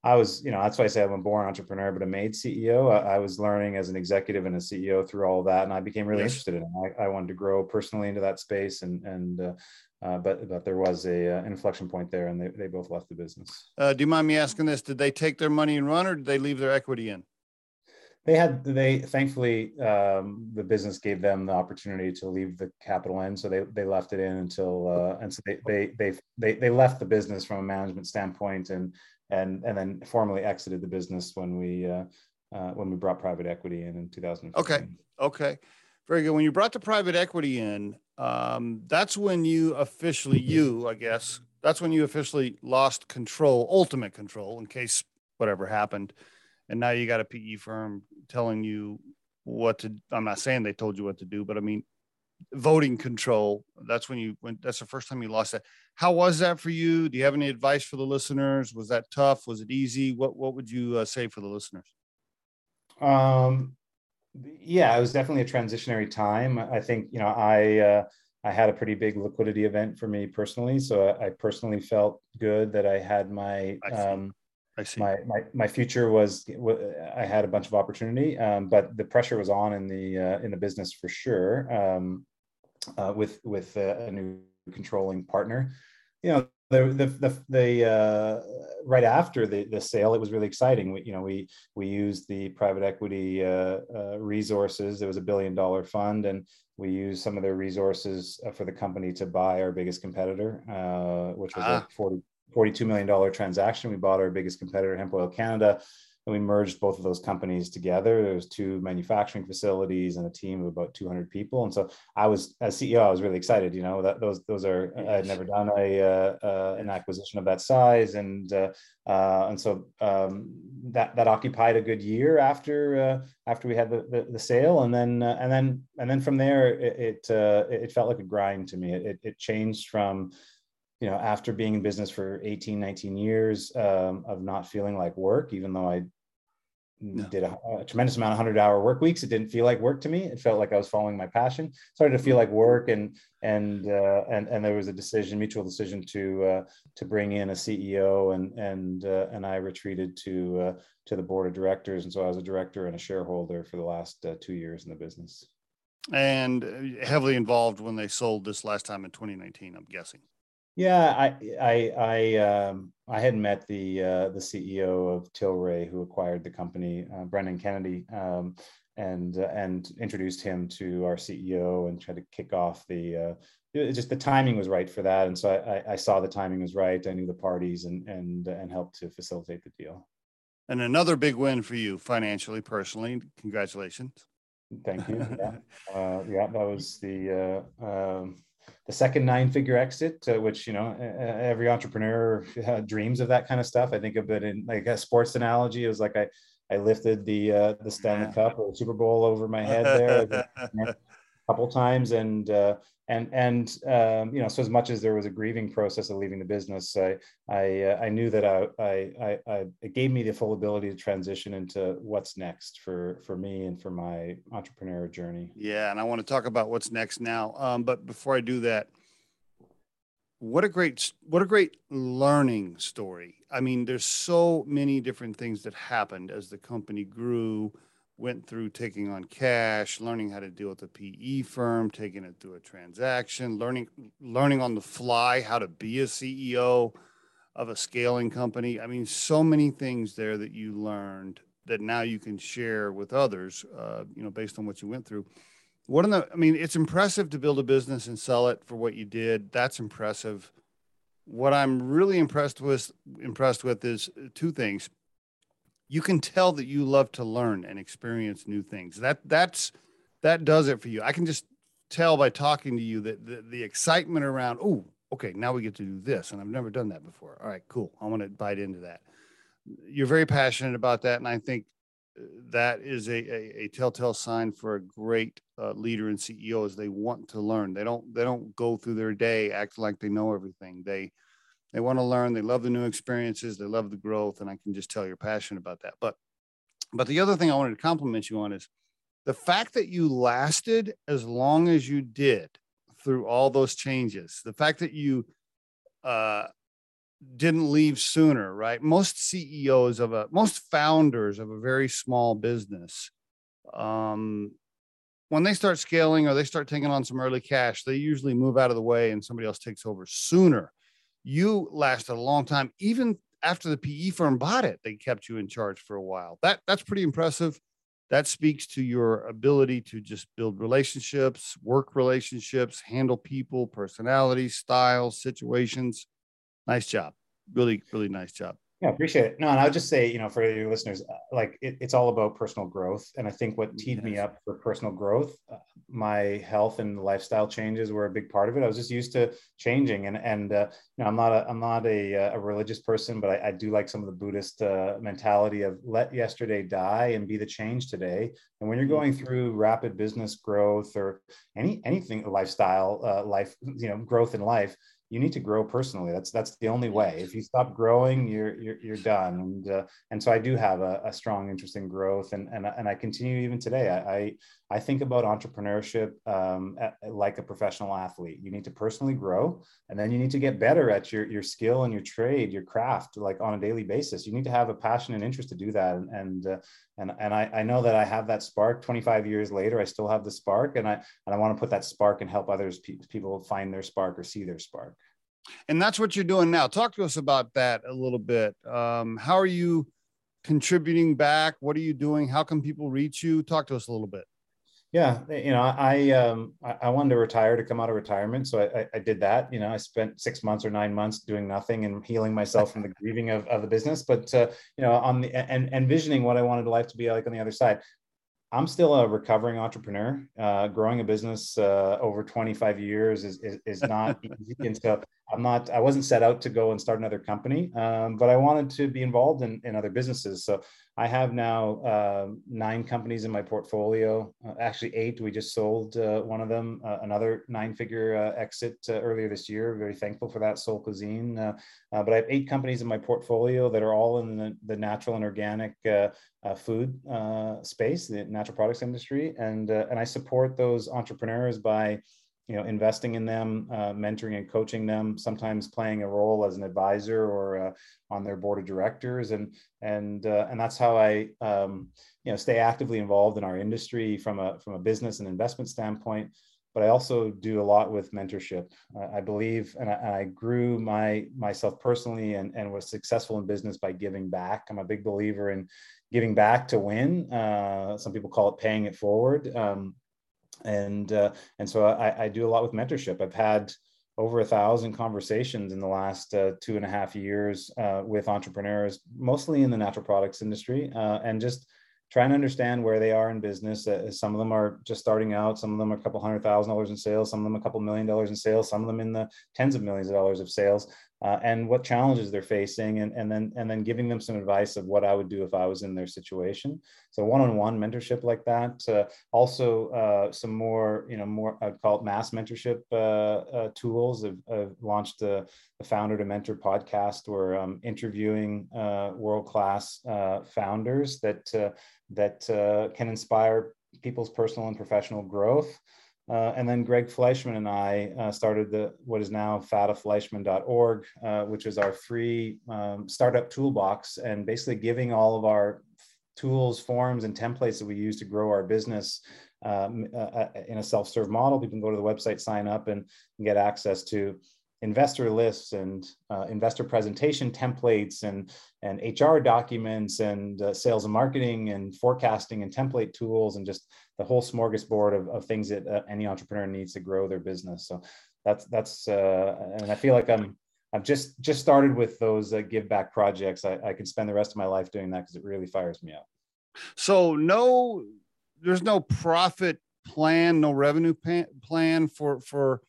I was, you know, that's why I say I'm a born entrepreneur, but a made CEO. I, I, was learning as an executive and a CEO through all of that, and I became really yes. interested in it. I, I, wanted to grow personally into that space, and and uh, uh, but but there was a uh, inflection point there, and they, they both left the business. Uh, do you mind me asking this? Did they take their money and run, or did they leave their equity in? They had they thankfully um, the business gave them the opportunity to leave the capital in, so they they left it in until uh, and so they they they they they left the business from a management standpoint, and and and then formally exited the business when we uh, uh, when we brought private equity in in 2015. Okay, okay, very good. When you brought the private equity in, um, that's when you officially, you, I guess, that's when you officially lost control, ultimate control, in case whatever happened. And now you got a PE firm telling you what to. I'm not saying they told you what to do, but I mean, voting control. That's when you went. That's the first time you lost that. How was that for you? Do you have any advice for the listeners? Was that tough? Was it easy? What What would you uh, say for the listeners? Um, yeah, it was definitely a transitionary time. I think you know I uh, I had a pretty big liquidity event for me personally, so I, I personally felt good that I had my I um, I see. My, my my future was I had a bunch of opportunity, um, but the pressure was on in the uh, in the business for sure. Um, uh, with with a, a new controlling partner, you know, the the the, the uh, right after the, the sale, it was really exciting. We, you know, we we used the private equity uh, uh, resources. There was a billion dollar fund, and we used some of their resources uh, for the company to buy our biggest competitor, uh, which was ah. a 40, $42 million transaction. We bought our biggest competitor, Hemp Oil Canada, and we merged both of those companies together. There was two manufacturing facilities and a team of about 200 people. And so I was, as CEO, I was really excited. You know that those those are I had never done a uh, uh, an acquisition of that size, and uh, uh, and so um, that that occupied a good year after uh, after we had the, the, the sale, and then uh, and then and then from there it it, it felt like a grind to me. It it changed from you know after being in business for 18 19 years um, of not feeling like work even though i no. did a, a, tremendous amount of 100 hour work weeks. It didn't feel like work to me. It felt like i was following my passion. Started to feel like work and and uh, and and there was a decision mutual decision to uh, to bring in a ceo and and uh, and i retreated to uh, to the board of directors. And so i was a director and a shareholder for the last uh, two years in the business. And uh, heavily involved when they sold this last time in 2019 i'm guessing yeah, I I I um, I had met the uh, the CEO of Tilray who acquired the company, uh, Brendan Kennedy, um, and uh, and introduced him to our CEO and tried to kick off the. Uh, just the timing was right for that, and so I, I saw the timing was right. I knew the parties and and and helped to facilitate the deal. And another big win for you financially, personally. Congratulations. Thank you. yeah, uh, yeah that was the. Uh, um, the second nine figure exit, uh, which, you know, every entrepreneur uh, dreams of that kind of stuff. I think of it in like a sports analogy. It was like I, I lifted the uh, the Stanley Cup or Super Bowl over my head there couple times, and uh, and and um, you know, so as much as there was a grieving process of leaving the business, I I, uh, I knew that I, I I it gave me the full ability to transition into what's next for for me and for my entrepreneur journey. Yeah, and I want to talk about what's next now. Um, but before I do that, what a great what a great learning story. I mean, there's so many different things that happened as the company grew went through taking on cash, learning how to deal with a PE firm, taking it through a transaction, learning learning on the fly how to be a CEO of a scaling company. I mean, so many things there that you learned that now you can share with others, uh, you know, based on what you went through. What in the, I mean, it's impressive to build a business and sell it for what you did. That's impressive. What I'm really impressed with, impressed with is two things you can tell that you love to learn and experience new things. That that's that does it for you. I can just tell by talking to you that the, the excitement around, oh, okay, now we get to do this. And I've never done that before. All right, cool. I want to bite into that. You're very passionate about that. And I think uh, that is a, a, a telltale sign for a great uh, leader and CEO is they want to learn. They don't, they don't go through their day acting like they know everything. They, they want to learn. They love the new experiences. They love the growth. And I can just tell you're passionate about that. But, but the other thing I wanted to compliment you on is the fact that you lasted as long as you did through all those changes, the fact that you uh, didn't leave sooner, right? Most CEOs of a, most founders of a very small business, um, when they start scaling or they start taking on some early cash, they usually move out of the way and somebody else takes over sooner you lasted a long time. Even after the PE firm bought it, they kept you in charge for a while. That that's pretty impressive. That speaks to your ability to just build relationships, work relationships, handle people, personalities, styles, situations. Nice job. Really, really nice job. Yeah, appreciate it. No, and I'll just say, you know, for your listeners, uh, like it, it's all about personal growth. And I think what teed yes. me up for personal growth, uh, my health and lifestyle changes were a big part of it. I was just used to changing, and and uh, you know, I'm not a I'm not a, uh, a religious person, but I, I, do like some of the Buddhist uh, mentality of let yesterday die and be the change today. And when you're going through rapid business growth or any anything lifestyle uh, life, you know, growth in life you need to grow personally. That's that's the only way. If you stop growing, you're you're, you're done. And uh, and so I do have a, a, strong interest in growth, and and and I continue even today. I I, I think about entrepreneurship um, at, like a professional athlete. You need to personally grow, and then you need to get better at your your skill and your trade, your craft, like on a daily basis. You need to have a passion and interest to do that. And and uh, and, and I, I know that I have that spark. 25 years later, I still have the spark, and I and I want to put that spark and help others people find their spark or see their spark and that's what you're doing now. Talk to us about that a little bit. Um, how are you contributing back? What are you doing? How can people reach you? Talk to us a little bit. Yeah, you know, I um, I wanted to retire to come out of retirement, so I, I, did that. You know, I spent six months or nine months doing nothing and healing myself from the grieving of, of the business. But uh, you know, on the and envisioning what I wanted life to be like on the other side. I'm still a recovering entrepreneur. Uh, growing a business uh, over 25 years is, is, is not easy. And so I'm not, I wasn't set out to go and start another company, um, but I wanted to be involved in, in other businesses. So I have now uh, nine companies in my portfolio, uh, actually eight. We just sold uh, one of them, uh, another nine figure uh, exit uh, earlier this year. Very thankful for that, Sol Cuisine. but I have eight companies in my portfolio that are all in the, the natural and organic food space, the natural products industry. And, and I support those entrepreneurs by you know investing in them uh, mentoring and coaching them sometimes playing a role as an advisor or uh, on their board of directors. And and uh, and that's how i um, you know stay actively involved in our industry from a from a business and investment standpoint. But i also do a lot with mentorship. I believe and I, and I, grew my myself personally and, and was successful in business by giving back. I'm a big believer in giving back to win. Uh, some people call it paying it forward. Um, and uh, and so I, I, do a lot with mentorship. I've had over a thousand conversations in the last uh, two and a half years uh, with entrepreneurs, mostly in the natural products industry, uh, and just trying to understand where they are in business. Uh, some of them are just starting out. Some of them are a couple hundred thousand dollars in sales. Some of them a couple million dollars in sales. Some of them in the tens of millions of dollars of sales uh, and what challenges they're facing and, and then and then giving them some advice of what I would do if I was in their situation. So one-on-one mentorship like that. Uh, also uh, some more, you know, more I'd call it mass mentorship uh, uh, tools. I've, I've launched the, Founder to Mentor podcast where I'm interviewing uh, world-class founders that that can inspire people's personal and professional growth. Uh, and then Greg Fleischmann and I uh, started the what is now fatafleischmann.org, uh, which is our free um, startup toolbox, and basically giving all of our tools, forms, and templates that we use to grow our business um, uh, uh in a self-serve model. People can go to the website, sign up, and, and get access to investor lists and uh, investor presentation templates and and HR documents and uh, sales and marketing and forecasting and template tools and just the whole smorgasbord of, of things that uh, any entrepreneur needs to grow their business. So that's that's uh, and I feel like I'm I've just just started with those uh, give back projects. I, I can spend the rest of my life doing that because it really fires me up. So no, there's no profit plan, no revenue plan for for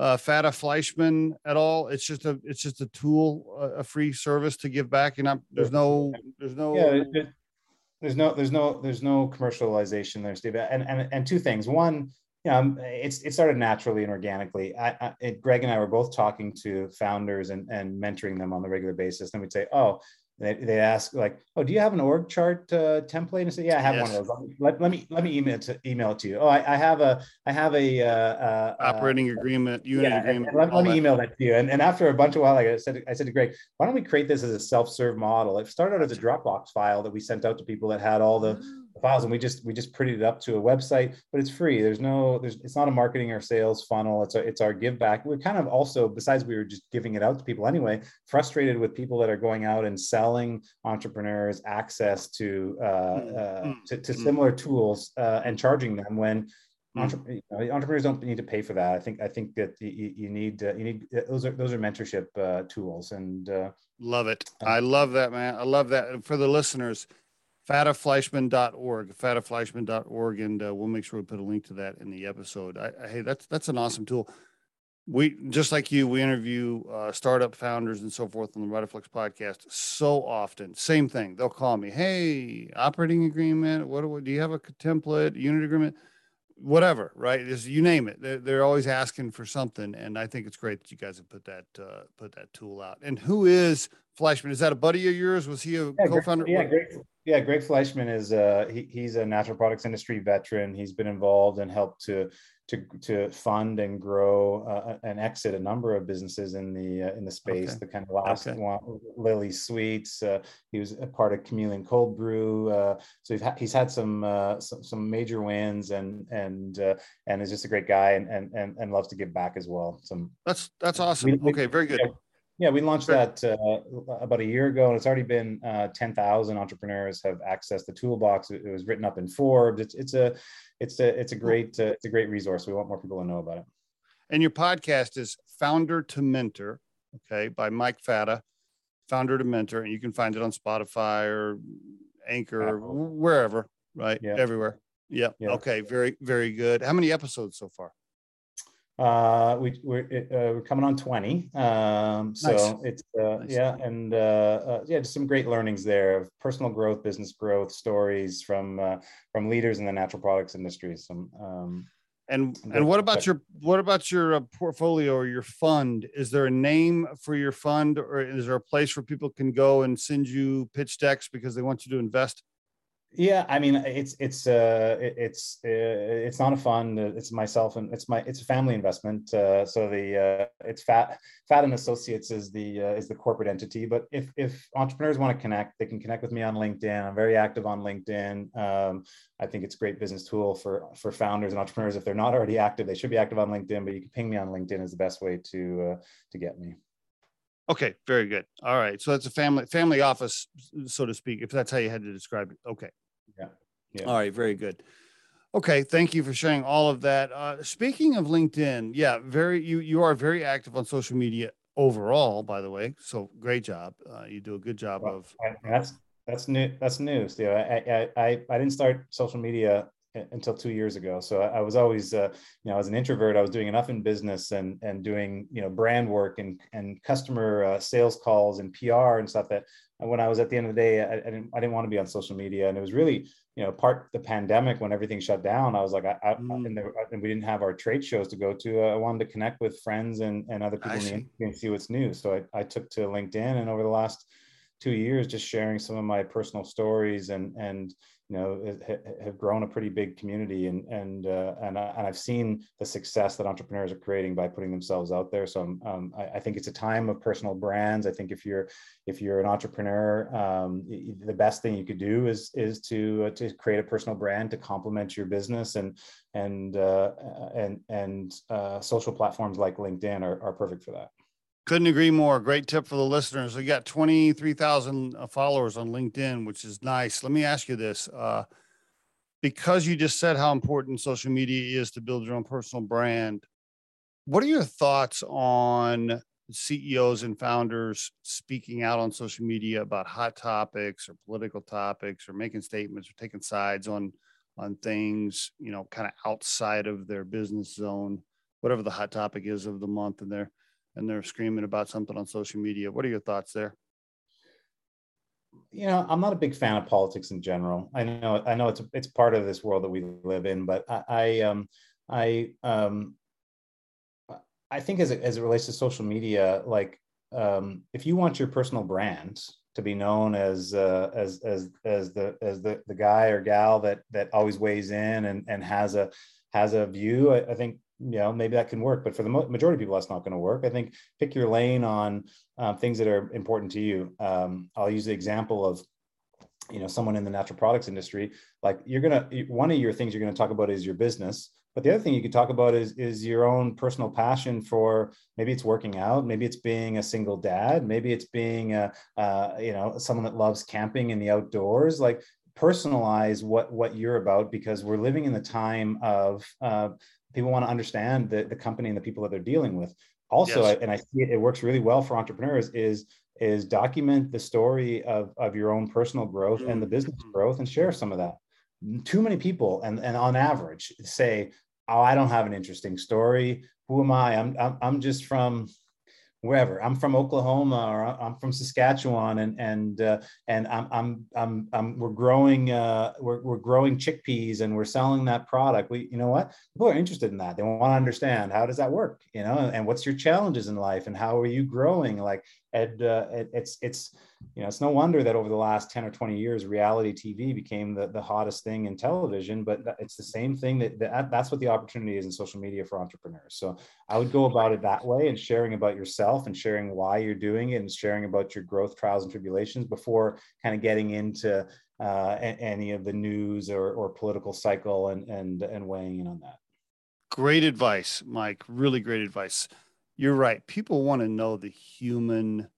uh, Fata Fleischmann at all. It's just a it's just a tool, a, a free service to give back. And I'm, there's no there's no yeah, there's no there's no there's no commercialization there, Steve. And and and two things. One, you know, it's it started naturally and organically. I, I it, Greg and I were both talking to founders and and mentoring them on the regular basis. And we'd say, oh, they, they ask like, "Oh, do you have an org chart uh, template?" And say, "Yeah, I have yes. one of those. Let, let me let me email it to email it to you. Oh, I, I have a I have a uh, uh, uh operating agreement, unit yeah, agreement. Let, let, me email that to you. And, and after a bunch of while, like I said, I said to Greg, "Why don't we create this as a self serve model? It started out as a Dropbox file that we sent out to people that had all the files and we just we just printed it up to a website but it's free there's no there's it's not a marketing or sales funnel it's a, it's our give back we're kind of also besides we were just giving it out to people anyway frustrated with people that are going out and selling entrepreneurs access to uh, mm, uh mm, to, to, mm. similar tools uh, and charging them when Entre- you know, entrepreneurs don't need to pay for that. I think I think that you, you need uh, you need those are those are mentorship uh, tools and uh, love it. I love that man. I love that for the listeners fatafleischmann.org, fatafleischmann.org, and uh, we'll make sure we put a link to that in the episode. I, I, hey, that's that's an awesome tool. We just like you, we interview uh, startup founders and so forth on the Riderflex podcast so often. Same thing. They'll call me, "Hey, operating agreement. What, what do you have a template, unit agreement?" whatever, right? Is you name it. They're, they're, always asking for something, and I think it's great that you guys have put that uh, put that tool out. And who is Fleischmann? Is that a buddy of yours? Was he a yeah, co-founder? Greg, yeah, Greg, yeah. Greg Fleischmann is uh, he, he's a natural products industry veteran. He's been involved and helped to to to fund and grow uh, and exit a number of businesses in the uh, in the space. Okay. The kind of last okay. one, Lily Sweets. Uh, he was a part of Chameleon Cold Brew. Uh, so he's, ha- he's had some, uh, some, some major wins and and uh, and is just a great guy and and and, and loves to give back as well. Some that's that's awesome. We, okay, very good. Yeah, yeah, we launched that uh, about a year ago, and it's already been uh, 10,000 entrepreneurs have accessed the toolbox. It, was written up in Forbes. It's, it's a it's a it's a great uh, it's a great resource. We want more people to know about it. And your podcast is Founder to Mentor, okay, by Mike Fata, Founder to Mentor, and you can find it on Spotify or Anchor, or wherever, right? Yeah. Everywhere. Yep. Yeah. Okay. Very very good. How many episodes so far? Uh, we, we're, uh, we're coming on 20. Um, so nice. it's, uh, nice. yeah. And, uh, uh, yeah, just some great learnings there of personal growth, business growth stories from, uh, from leaders in the natural products industry. Some, um, and, and what about your, what about your uh, portfolio or your fund? Is there a name for your fund or is there a place where people can go and send you pitch decks because they want you to invest? Yeah, I mean, it's it's uh, it's uh, it's not a fund. It's myself and it's my it's a family investment. Uh, so the uh, it's Fat Fat and Associates is the uh, is the corporate entity. But if if entrepreneurs want to connect, they can connect with me on LinkedIn. I'm very active on LinkedIn. Um, I think it's a great business tool for for founders and entrepreneurs. If they're not already active, they should be active on LinkedIn. But you can ping me on LinkedIn is the best way to uh, to get me. Okay, very good. All right, so that's a family family office, so to speak, if that's how you had to describe it. Okay. Yeah. yeah. All right, very good. Okay, thank you for sharing all of that. Uh, speaking of LinkedIn, yeah, very you you are very active on social media overall. By the way, so great job. Uh, you do a good job well, of. That's that's new. That's new, Steve. I, I I I didn't start social media until two years ago. So I, was always, uh, you know, as an introvert, I was doing enough in business and and doing, you know, brand work and and customer uh, sales calls and PR and stuff that when I was at the end of the day, I, I, didn't I didn't want to be on social media. And it was really, you know, part the pandemic when everything shut down. I was like, I, I mm. and, there, and, we didn't have our trade shows to go to. Uh, I wanted to connect with friends and and other people in the industry and see what's new. So I, I took to LinkedIn, and over the last two years, just sharing some of my personal stories and and you know have grown a pretty big community and and uh, and, uh, and I've seen the success that entrepreneurs are creating by putting themselves out there. So um, I, I, think it's a time of personal brands. I think if you're if you're an entrepreneur um, the best thing you could do is is to uh, to create a personal brand to complement your business and and uh, and and uh, social platforms like LinkedIn are, are perfect for that couldn't agree more. Great tip for the listeners. We got 23,000 uh, followers on LinkedIn, which is nice. Let me ask you this. Uh, because you just said how important social media is to build your own personal brand, what are your thoughts on CEOs and founders speaking out on social media about hot topics or political topics or making statements or taking sides on on things, you know, kind of outside of their business zone, whatever the hot topic is of the month and they're and they're screaming about something on social media. What are your thoughts there? You know, I'm not a big fan of politics in general. I know, I know it's it's part of this world that we live in, but I, I um, I um, I think as it, as it relates to social media, like um, if you want your personal brand to be known as uh, as as as the as the the guy or gal that that always weighs in and and has a has a view, I, I think you know maybe that can work but for the majority of people that's not going to work. I think pick your lane on uh, things that are important to you. Um, i'll use the example of you know someone in the natural products industry. Like you're gonna one of your things you're going to talk about is your business but the other thing you could talk about is is your own personal passion for maybe it's working out maybe it's being a single dad maybe it's being a uh, you know someone that loves camping in the outdoors. Like personalize what what you're about because we're living in the time of uh, people want to understand the, the company and the people that they're dealing with also yes. and i see it, it works really well for entrepreneurs is is document the story of, of your own personal growth mm-hmm. and the mm-hmm. business growth and share some of that too many people and, and on average say oh i don't have an interesting story who am i i'm i'm, I'm just from wherever. I'm from Oklahoma or I'm from Saskatchewan, and and uh, and I'm I'm I'm, I'm we're growing uh, we're we're growing chickpeas and we're selling that product. We you know what people are interested in that. They want to understand how does that work, you know, and what's your challenges in life and how are you growing? Like and uh, it, it's it's you know it's no wonder that over the last 10 or 20 years reality tv became the, the hottest thing in television but it's the same thing that, that that's what the opportunity is in social media for entrepreneurs. So i would go about it that way and sharing about yourself and sharing why you're doing it and sharing about your growth trials and tribulations before kind of getting into uh, any of the news or, or political cycle and and and weighing in on that. Great advice mike. Really great advice you're right. People want to know the human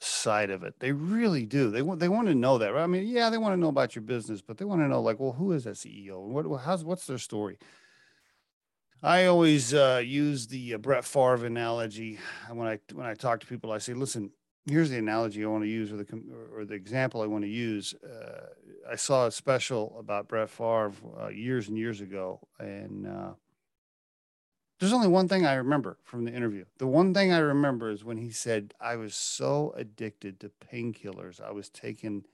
side of it. They really do. They want they want to know that. Right? I mean, yeah, they want to know about your business, but they want to know like, well, who is that CEO? What how's what's their story? I always uh, use the uh, Brett Favre analogy when I when I talk to people. I say, listen, here's the analogy I want to use, or the or the example I want to use. Uh, I saw a special about Brett Favre uh, years and years ago, and uh, there's only one thing I remember from the interview. The one thing I remember is when he said, I was so addicted to painkillers, I was taking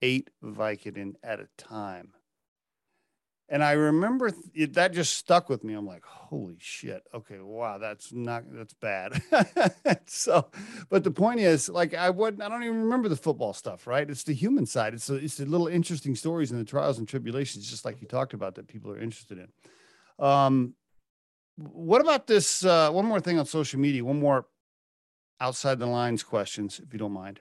eight Vicodin at a time. And I remember th- that just stuck with me. I'm like, holy shit. Okay, wow, that's not that's bad. so, but the point is, like, I wouldn't, I don't even remember the football stuff, right? It's the human side. It's the, it's the little interesting stories and the trials and tribulations, just like you talked about, that people are interested in. Um, what about this? Uh, one more thing on social media. One more outside the lines questions, if you don't mind.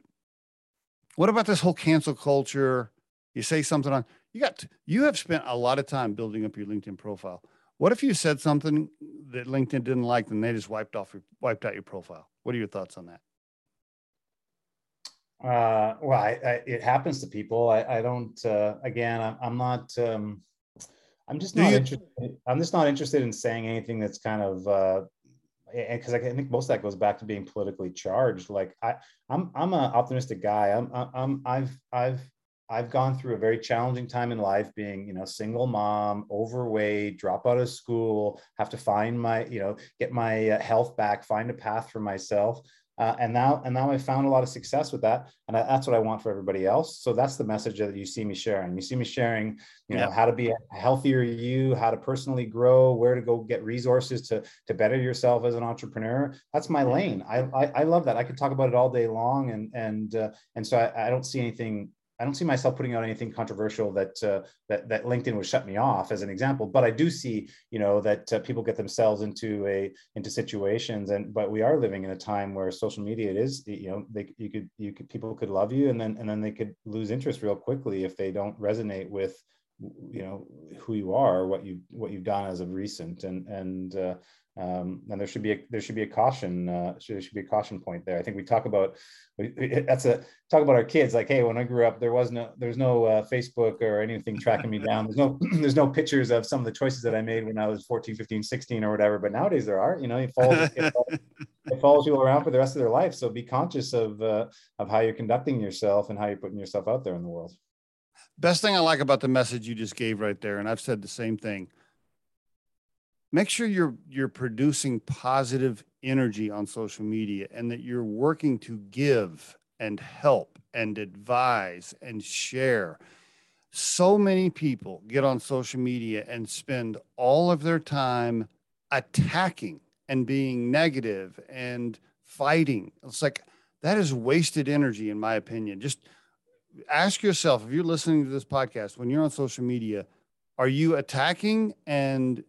What about this whole cancel culture? You say something on you got you have spent a lot of time building up your LinkedIn profile. What if you said something that LinkedIn didn't like, and they just wiped off your wiped out your profile? What are your thoughts on that? Uh, well, I, I, it happens to people. I, I don't. Uh, again, I'm, I'm not. Um, I'm just not you, interested. I'm just not interested in saying anything that's kind of uh, because I think most of that goes back to being politically charged. Like I, I'm I'm an optimistic guy. I'm I'm I've I've I've gone through a very challenging time in life, being you know single mom, overweight, drop out of school, have to find my you know get my uh, health back, find a path for myself. Uh, and now and now I found a lot of success with that, and I, that's what I want for everybody else. So that's the message that you see me sharing. You see me sharing, you know, how to be a healthier you, how to personally grow, where to go get resources to to better yourself as an entrepreneur. That's my lane. I I, I love that. I could talk about it all day long, and and uh, and so I, I don't see anything I don't see myself putting out anything controversial that uh, that that LinkedIn would shut me off as an example. But I do see, you know, that uh, people get themselves into a into situations, and but we are living in a time where social media it is, you know, they you could you could people could love you, and then and then they could lose interest real quickly if they don't resonate with you know who you are what you what you've done as of recent and and uh, um, and there should be a there should be a caution uh, there should be a caution point there. I think we talk about that's a talk about our kids like hey when I grew up there was no there's no uh, Facebook or anything tracking me down there's no there's no pictures of some of the choices that I made when I was 14 15 16 or whatever but nowadays there are you know it follows, it follows, it follows people around for the rest of their life so be conscious of uh, of how you're conducting yourself and how you're putting yourself out there in the world. Best thing I like about the message you just gave right there and I've said the same thing make sure you're you're producing positive energy on social media and that you're working to give and help and advise and share. So many people get on social media and spend all of their time attacking and being negative and fighting. It's like that is wasted energy in my opinion. Just ask yourself if you're listening to this podcast when you're on social media are you attacking and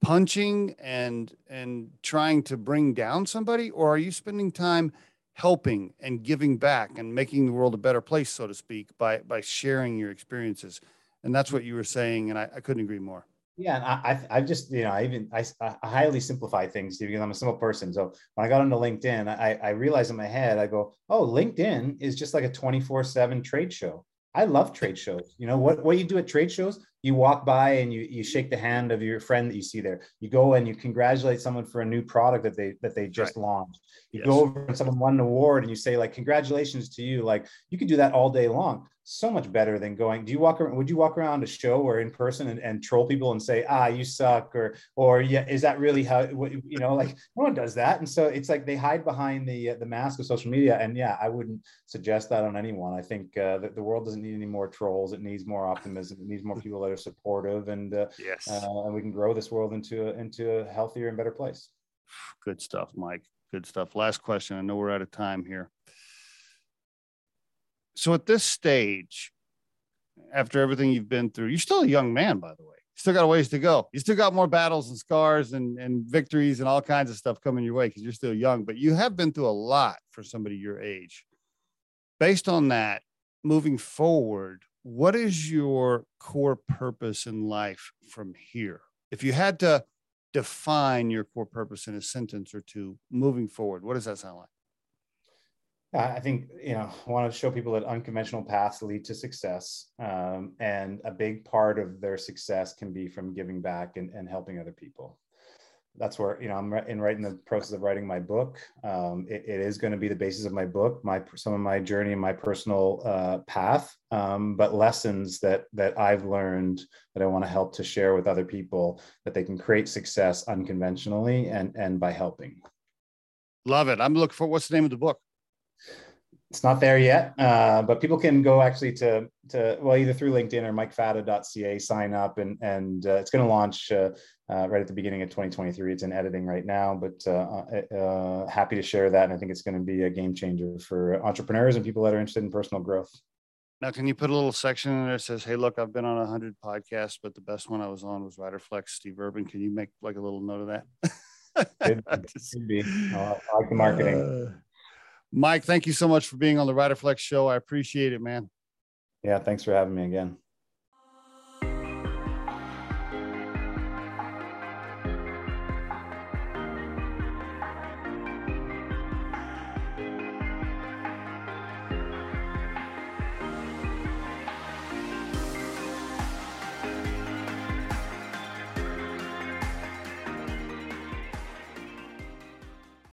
punching and and trying to bring down somebody? Or are you spending time helping and giving back and making the world a better place so to speak by by sharing your experiences? And that's what you were saying and i, I couldn't agree more. Yeah and i i just you know i even I, I highly simplify things because i'm a simple person. So when i got onto linkedin i i realized in my head i go oh linkedin is just like a 24 7 trade show. I love trade shows. You know what what you do at trade shows? You walk by and you you shake the hand of your friend that you see there you go and you congratulate someone for a new product that they that they just right. launched you yes. go over and someone won an award and you say like congratulations to you like you can do that all day long so much better than going do you walk around would you walk around a show or in person and, and troll people and say ah you suck or or yeah is that really how you know like no one does that. And so it's like they hide behind the uh, the mask of social media. And yeah i wouldn't suggest that on anyone. I think uh, that the world doesn't need any more trolls. It needs more optimism. It needs more people that are supportive and uh, yes. uh, and we can grow this world into a, into a healthier and better place. Good stuff mike. Good stuff. Last question. I know we're out of time here so at this stage, after everything you've been through, you're still a young man, by the way. You still got a ways to go. You still got more battles and scars and, and victories and all kinds of stuff coming your way because you're still young, but you have been through a lot for somebody your age. Based on that, moving forward, what is your core purpose in life from here? If you had to define your core purpose in a sentence or two moving forward, what does that sound like? I think you know I want to show people that unconventional paths lead to success, um, and a big part of their success can be from giving back and, and helping other people. That's where you know I'm in writing the process of writing my book. Um, it, it is going to be the basis of my book, my some of my journey and my personal uh, path, um, but lessons that that I've learned that I want to help to share with other people that they can create success unconventionally and and by helping. Love it. I'm looking for what's the name of the book it's not there yet, uh, but people can go actually to to well either through LinkedIn or mikefata.ca sign up and and uh, it's going to launch uh, uh, right at the beginning of 2023. It's in editing right now, but uh, uh, happy to share that. And I think it's going to be a game changer for entrepreneurs and people that are interested in personal growth. Now, can you put a little section in there that says, "Hey, look, I've been on a hundred podcasts, but the best one I was on was Riderflex, Steve Urban." Can you make like a little note of that? it, could be. I like the marketing. Mike, thank you so much for being on the Riderflex show. I appreciate it, man. Yeah, thanks for having me again.